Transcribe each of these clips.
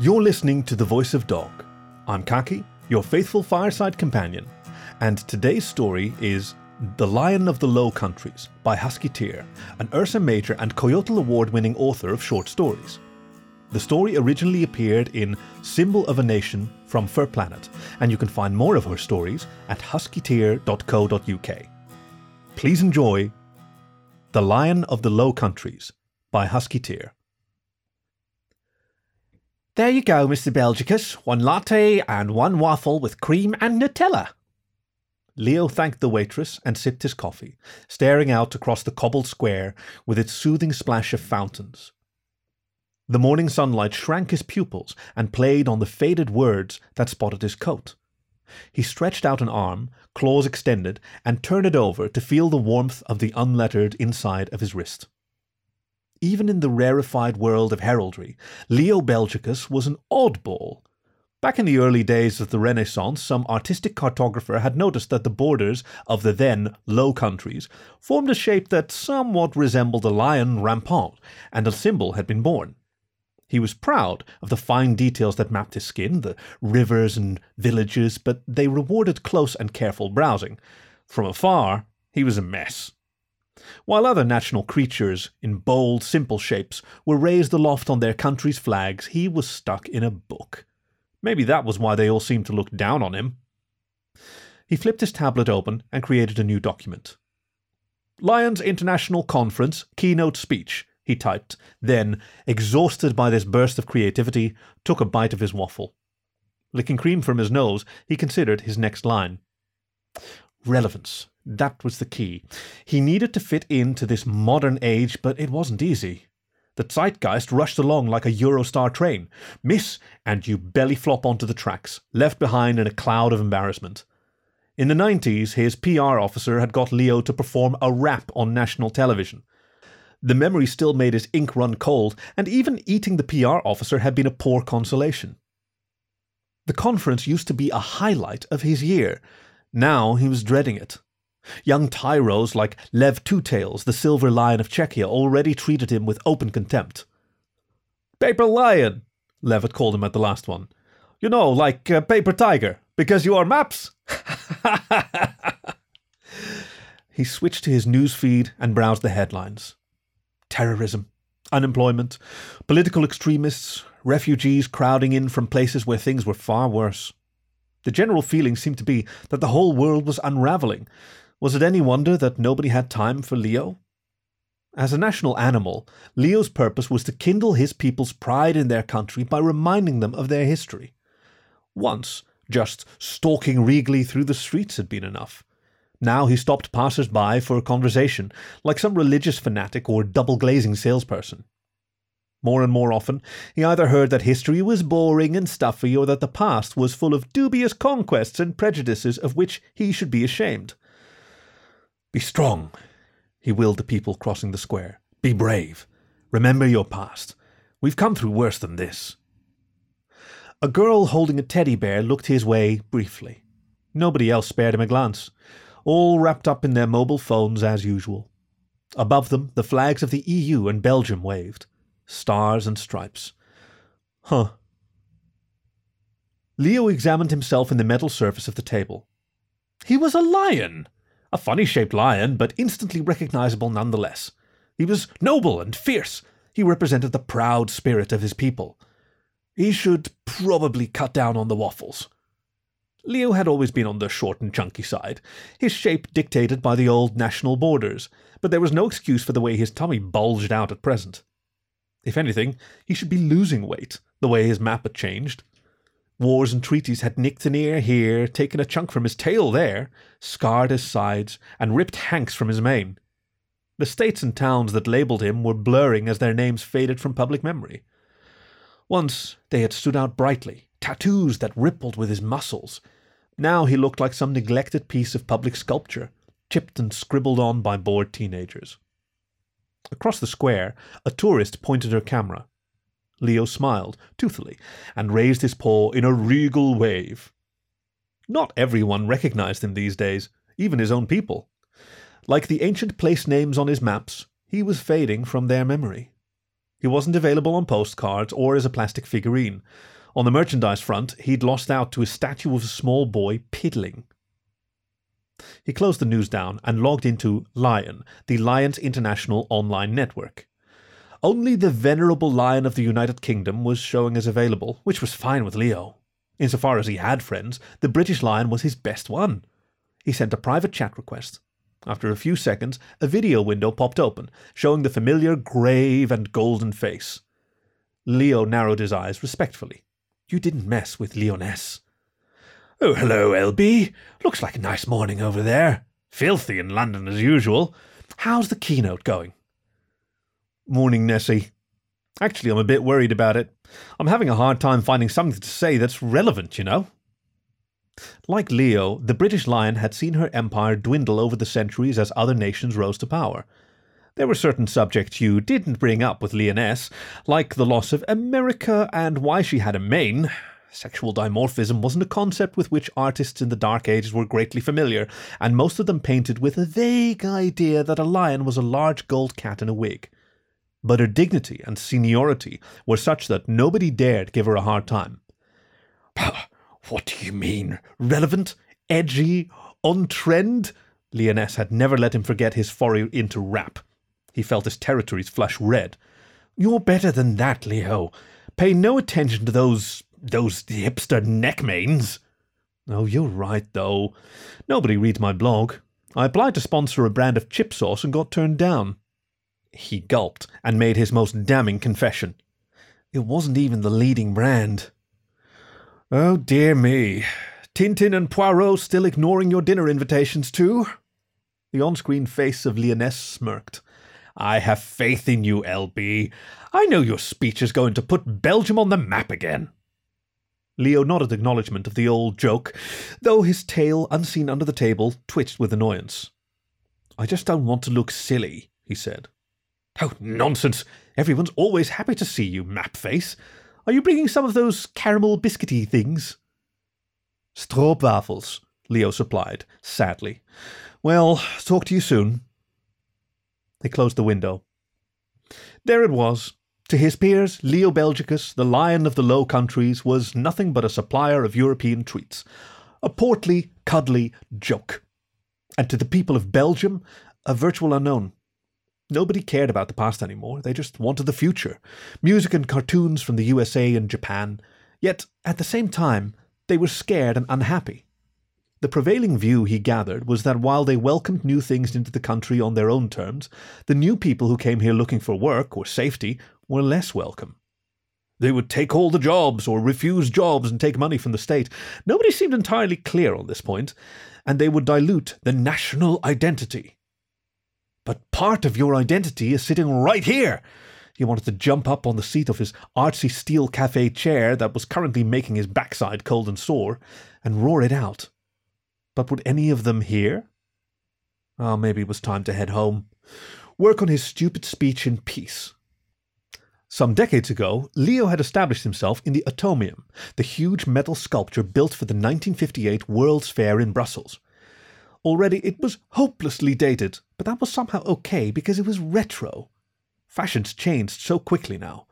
You're listening to The Voice of Dog. I'm Khaki, your faithful fireside companion, and today's story is The Lion of the Low Countries by Huskyteer, an Ursa Major and Cóyotl Award winning author of short stories. The story originally appeared in Symbol of a Nation from FurPlanet, and you can find more of her stories at huskyteer.co.uk. Please enjoy The Lion of the Low Countries by Huskyteer. There you go, Mr. Belgicus. One latte and one waffle with cream and Nutella. Leo thanked the waitress and sipped his coffee, staring out across the cobbled square with its soothing splash of fountains. The morning sunlight shrank his pupils and played on the faded words that spotted his coat. He stretched out an arm, claws extended, and turned it over to feel the warmth of the unlettered inside of his wrist. Even in the rarefied world of heraldry, Leo Belgicus was an oddball. Back in the early days of the Renaissance, some artistic cartographer had noticed that the borders of the then Low Countries formed a shape that somewhat resembled a lion rampant, and a symbol had been born. He was proud of the fine details that mapped his skin, the rivers and villages, but they rewarded close and careful browsing. From afar, he was a mess. While other national creatures, in bold, simple shapes, were raised aloft on their country's flags, he was stuck in a book. Maybe that was why they all seemed to look down on him. He flipped his tablet open and created a new document. Lions International Conference Keynote Speech, he typed, then, exhausted by this burst of creativity, took a bite of his waffle. Licking cream from his nose, he considered his next line. Relevance. That was the key. He needed to fit into this modern age, but it wasn't easy. The zeitgeist rushed along like a Eurostar train. Miss, and you belly flop onto the tracks, left behind in a cloud of embarrassment. In the 90s, his PR officer had got Leo to perform a rap on national television. The memory still made his ink run cold, and even eating the PR officer had been a poor consolation. The conference used to be a highlight of his year. Now he was dreading it. Young tyros like Lev Two Tails, the silver lion of Czechia, already treated him with open contempt. Paper lion, Lev had called him at the last one. You know, like uh, paper tiger, because you are maps. he switched to his newsfeed and browsed the headlines. Terrorism, unemployment, political extremists, refugees crowding in from places where things were far worse. The general feeling seemed to be that the whole world was unraveling, was it any wonder that nobody had time for Leo? As a national animal, Leo's purpose was to kindle his people's pride in their country by reminding them of their history. Once, just stalking regally through the streets had been enough. Now he stopped passers by for a conversation, like some religious fanatic or double glazing salesperson. More and more often, he either heard that history was boring and stuffy or that the past was full of dubious conquests and prejudices of which he should be ashamed. Be strong, he willed the people crossing the square. Be brave. Remember your past. We've come through worse than this. A girl holding a teddy bear looked his way briefly. Nobody else spared him a glance, all wrapped up in their mobile phones as usual. Above them, the flags of the EU and Belgium waved. Stars and stripes. Huh. Leo examined himself in the metal surface of the table. He was a lion! A funny shaped lion, but instantly recognizable nonetheless. He was noble and fierce. He represented the proud spirit of his people. He should probably cut down on the waffles. Leo had always been on the short and chunky side, his shape dictated by the old national borders, but there was no excuse for the way his tummy bulged out at present. If anything, he should be losing weight, the way his map had changed. Wars and treaties had nicked an ear here, taken a chunk from his tail there, scarred his sides, and ripped hanks from his mane. The states and towns that labelled him were blurring as their names faded from public memory. Once they had stood out brightly, tattoos that rippled with his muscles. Now he looked like some neglected piece of public sculpture, chipped and scribbled on by bored teenagers. Across the square, a tourist pointed her camera. Leo smiled, toothily, and raised his paw in a regal wave. Not everyone recognized him these days, even his own people. Like the ancient place names on his maps, he was fading from their memory. He wasn't available on postcards or as a plastic figurine. On the merchandise front, he'd lost out to a statue of a small boy piddling. He closed the news down and logged into Lion, the Lions International online network. Only the venerable Lion of the United Kingdom was showing as available, which was fine with Leo. Insofar as he had friends, the British Lion was his best one. He sent a private chat request. After a few seconds, a video window popped open, showing the familiar grave and golden face. Leo narrowed his eyes respectfully. You didn't mess with Leoness. Oh, hello, LB. Looks like a nice morning over there. Filthy in London as usual. How's the keynote going? Morning, Nessie. Actually, I'm a bit worried about it. I'm having a hard time finding something to say that's relevant, you know? Like Leo, the British Lion had seen her empire dwindle over the centuries as other nations rose to power. There were certain subjects you didn't bring up with Leoness, like the loss of America and why she had a mane, Sexual dimorphism wasn't a concept with which artists in the Dark Ages were greatly familiar, and most of them painted with a vague idea that a lion was a large gold cat in a wig. But her dignity and seniority were such that nobody dared give her a hard time. What do you mean? Relevant? Edgy? On trend? Leoness had never let him forget his foray into rap. He felt his territories flush red. You're better than that, Leo. Pay no attention to those those hipster neckmanes. Oh, you're right, though. Nobody reads my blog. I applied to sponsor a brand of chip sauce and got turned down. He gulped and made his most damning confession. It wasn't even the leading brand. Oh, dear me. Tintin and Poirot still ignoring your dinner invitations, too? The on screen face of Leoness smirked. I have faith in you, LB. I know your speech is going to put Belgium on the map again. Leo nodded acknowledgement of the old joke, though his tail, unseen under the table, twitched with annoyance. I just don't want to look silly, he said. Oh, nonsense! Everyone's always happy to see you, Mapface. Are you bringing some of those caramel biscuity things? Stroopwafels, Leo supplied, sadly. Well, talk to you soon. They closed the window. There it was, to his peers, Leo Belgicus, the lion of the Low Countries, was nothing but a supplier of European treats, a portly, cuddly joke. And to the people of Belgium, a virtual unknown. Nobody cared about the past anymore, they just wanted the future. Music and cartoons from the USA and Japan. Yet, at the same time, they were scared and unhappy. The prevailing view, he gathered, was that while they welcomed new things into the country on their own terms, the new people who came here looking for work or safety were less welcome. They would take all the jobs or refuse jobs and take money from the state. Nobody seemed entirely clear on this point, and they would dilute the national identity. But part of your identity is sitting right here. He wanted to jump up on the seat of his artsy steel cafe chair that was currently making his backside cold and sore, and roar it out. But would any of them hear? Oh, maybe it was time to head home. Work on his stupid speech in peace. Some decades ago, Leo had established himself in the Atomium, the huge metal sculpture built for the 1958 World's Fair in Brussels. Already it was hopelessly dated, but that was somehow okay because it was retro. Fashions changed so quickly now.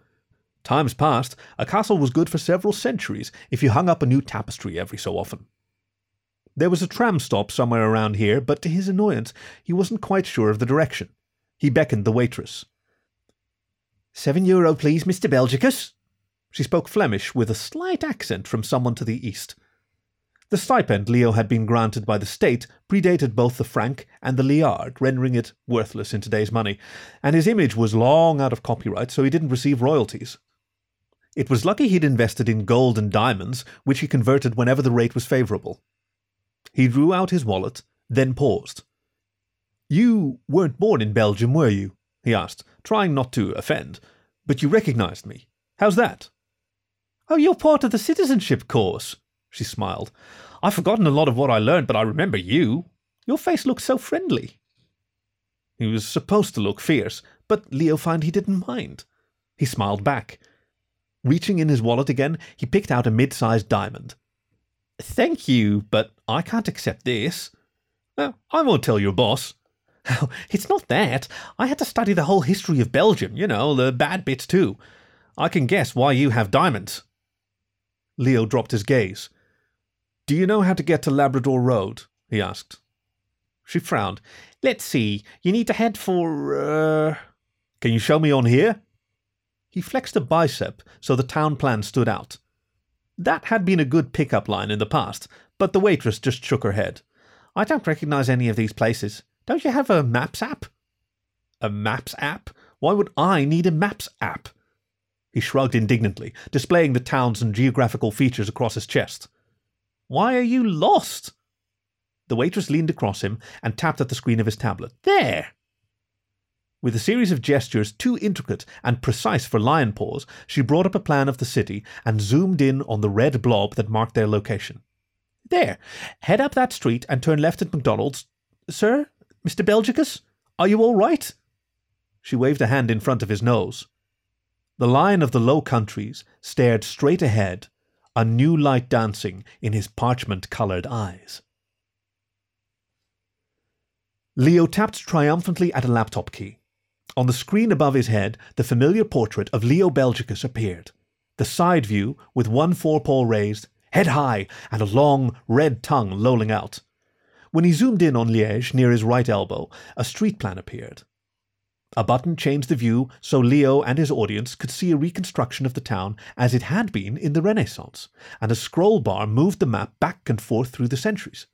Times past, a castle was good for several centuries if you hung up a new tapestry every so often. There was a tram stop somewhere around here, but to his annoyance, he wasn't quite sure of the direction. He beckoned the waitress. Seven euro, please, Mr. Belgicus. She spoke Flemish with a slight accent from someone to the east. The stipend Leo had been granted by the state predated both the franc and the liard, rendering it worthless in today's money, and his image was long out of copyright, so he didn't receive royalties. It was lucky he'd invested in gold and diamonds, which he converted whenever the rate was favourable. He drew out his wallet, then paused. You weren't born in Belgium, were you? he asked, trying not to offend. But you recognized me. How's that? Oh, you're part of the citizenship course, she smiled. I've forgotten a lot of what I learned, but I remember you. Your face looks so friendly. He was supposed to look fierce, but Leo found he didn't mind. He smiled back. Reaching in his wallet again, he picked out a mid sized diamond. Thank you, but I can't accept this. Well, I won't tell your boss. Oh, it's not that. I had to study the whole history of Belgium, you know, the bad bits too. I can guess why you have diamonds. Leo dropped his gaze. Do you know how to get to Labrador Road? he asked. She frowned. Let's see. You need to head for. Uh... Can you show me on here? He flexed a bicep so the town plan stood out. That had been a good pickup line in the past, but the waitress just shook her head. I don't recognize any of these places. Don't you have a Maps app? A Maps app? Why would I need a Maps app? He shrugged indignantly, displaying the towns and geographical features across his chest. Why are you lost? The waitress leaned across him and tapped at the screen of his tablet. There! With a series of gestures too intricate and precise for lion paws, she brought up a plan of the city and zoomed in on the red blob that marked their location. There. Head up that street and turn left at McDonald's. Sir? Mr. Belgicus? Are you all right? She waved a hand in front of his nose. The lion of the Low Countries stared straight ahead, a new light dancing in his parchment coloured eyes. Leo tapped triumphantly at a laptop key. On the screen above his head, the familiar portrait of Leo Belgicus appeared. The side view, with one forepaw raised, head high, and a long, red tongue lolling out. When he zoomed in on Liège near his right elbow, a street plan appeared. A button changed the view so Leo and his audience could see a reconstruction of the town as it had been in the Renaissance, and a scroll bar moved the map back and forth through the centuries.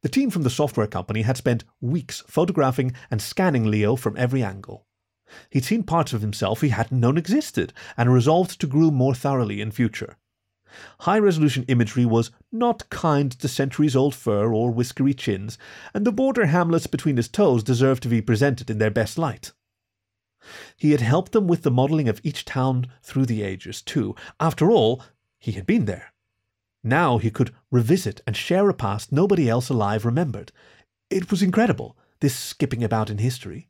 The team from the software company had spent weeks photographing and scanning Leo from every angle. He'd seen parts of himself he hadn't known existed, and resolved to groom more thoroughly in future. High resolution imagery was not kind to centuries old fur or whiskery chins, and the border hamlets between his toes deserved to be presented in their best light. He had helped them with the modelling of each town through the ages, too. After all, he had been there. Now he could revisit and share a past nobody else alive remembered. It was incredible, this skipping about in history.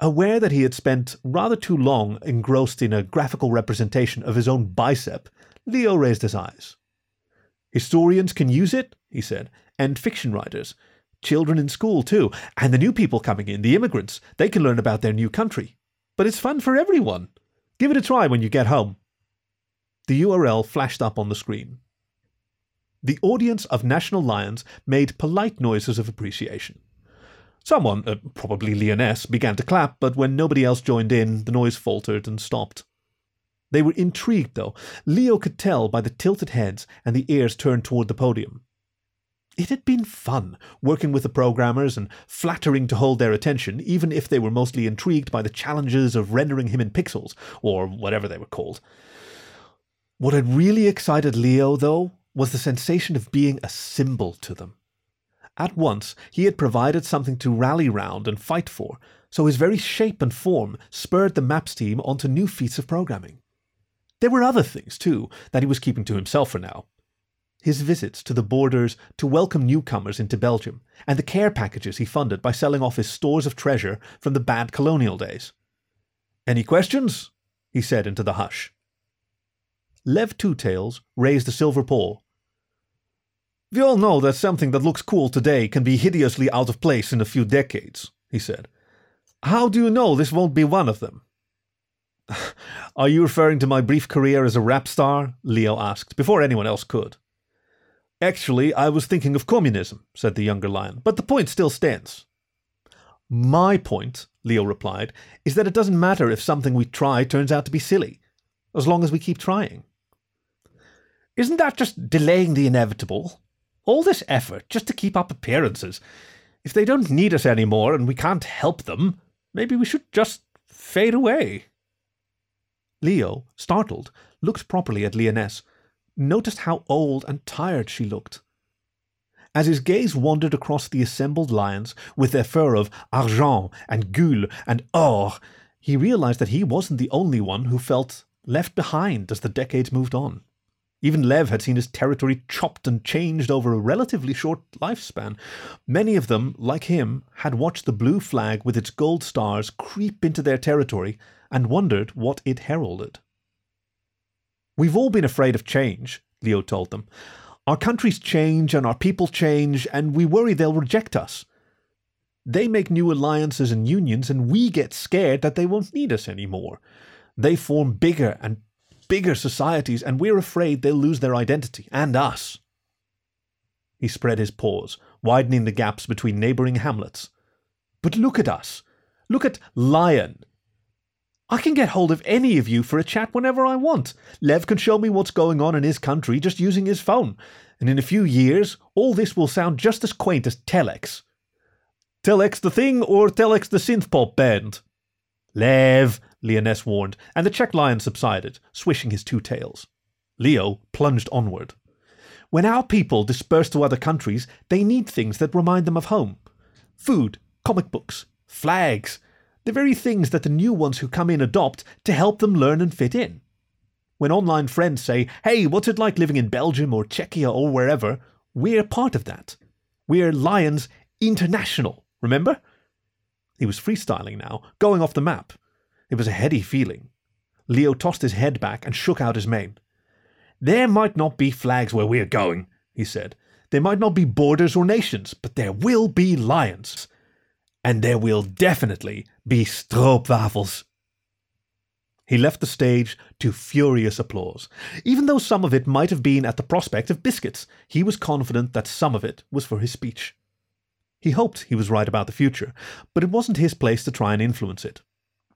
Aware that he had spent rather too long engrossed in a graphical representation of his own bicep, Leo raised his eyes. Historians can use it, he said, and fiction writers. Children in school, too, and the new people coming in, the immigrants, they can learn about their new country. But it's fun for everyone. Give it a try when you get home. The URL flashed up on the screen. The audience of National Lions made polite noises of appreciation. Someone, uh, probably Lyonesse, began to clap, but when nobody else joined in, the noise faltered and stopped. They were intrigued, though. Leo could tell by the tilted heads and the ears turned toward the podium. It had been fun, working with the programmers and flattering to hold their attention, even if they were mostly intrigued by the challenges of rendering him in pixels, or whatever they were called. What had really excited Leo, though, was the sensation of being a symbol to them. At once, he had provided something to rally round and fight for, so his very shape and form spurred the Maps team onto new feats of programming. There were other things, too, that he was keeping to himself for now. His visits to the borders to welcome newcomers into Belgium, and the care packages he funded by selling off his stores of treasure from the bad colonial days. Any questions? he said into the hush. Lev Two Tails raised a silver paw we all know that something that looks cool today can be hideously out of place in a few decades, he said. How do you know this won't be one of them? Are you referring to my brief career as a rap star? Leo asked, before anyone else could. Actually, I was thinking of communism, said the younger lion, but the point still stands. My point, Leo replied, is that it doesn't matter if something we try turns out to be silly, as long as we keep trying. Isn't that just delaying the inevitable? All this effort just to keep up appearances. If they don't need us anymore and we can't help them, maybe we should just fade away. Leo, startled, looked properly at Lyonesse, noticed how old and tired she looked. As his gaze wandered across the assembled lions with their fur of argent and gules and or, he realized that he wasn't the only one who felt left behind as the decades moved on. Even Lev had seen his territory chopped and changed over a relatively short lifespan. Many of them, like him, had watched the blue flag with its gold stars creep into their territory and wondered what it heralded. We've all been afraid of change, Leo told them. Our countries change and our people change, and we worry they'll reject us. They make new alliances and unions, and we get scared that they won't need us anymore. They form bigger and bigger societies, and we're afraid they'll lose their identity and us. He spread his paws, widening the gaps between neighboring hamlets. But look at us. Look at Lion. I can get hold of any of you for a chat whenever I want. Lev can show me what's going on in his country just using his phone. And in a few years, all this will sound just as quaint as Telex. Telex the thing or Telex the synth pop band? Lev, Leoness warned, and the Czech lion subsided, swishing his two tails. Leo plunged onward. When our people disperse to other countries, they need things that remind them of home. Food, comic books, flags, the very things that the new ones who come in adopt to help them learn and fit in. When online friends say, hey, what's it like living in Belgium or Czechia or wherever, we're part of that. We're Lions International, remember? He was freestyling now, going off the map. It was a heady feeling. Leo tossed his head back and shook out his mane. There might not be flags where we're going, he said. There might not be borders or nations, but there will be lions. And there will definitely be stroopwafels. He left the stage to furious applause. Even though some of it might have been at the prospect of biscuits, he was confident that some of it was for his speech. He hoped he was right about the future, but it wasn't his place to try and influence it.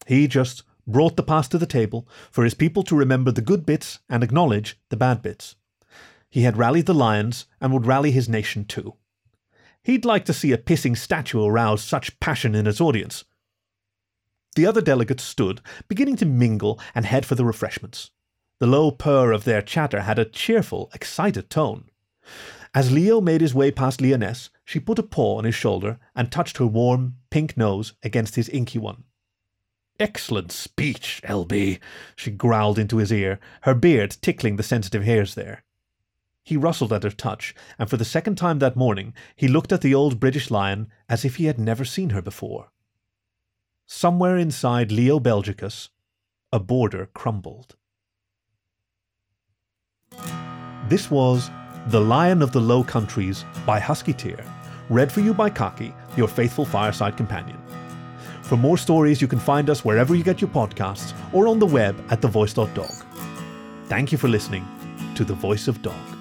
He just brought the past to the table for his people to remember the good bits and acknowledge the bad bits. He had rallied the lions and would rally his nation too. He'd like to see a pissing statue arouse such passion in its audience. The other delegates stood, beginning to mingle and head for the refreshments. The low purr of their chatter had a cheerful, excited tone. As Leo made his way past Leoness, she put a paw on his shoulder and touched her warm, pink nose against his inky one. Excellent speech, LB, she growled into his ear, her beard tickling the sensitive hairs there. He rustled at her touch, and for the second time that morning he looked at the old British lion as if he had never seen her before. Somewhere inside Leo Belgicus, a border crumbled. This was The Lion of the Low Countries by Huskyteer, read for you by Khaki, your faithful fireside companion. For more stories, you can find us wherever you get your podcasts or on the web at thevoice.dog. Thank you for listening to The Voice of Dog.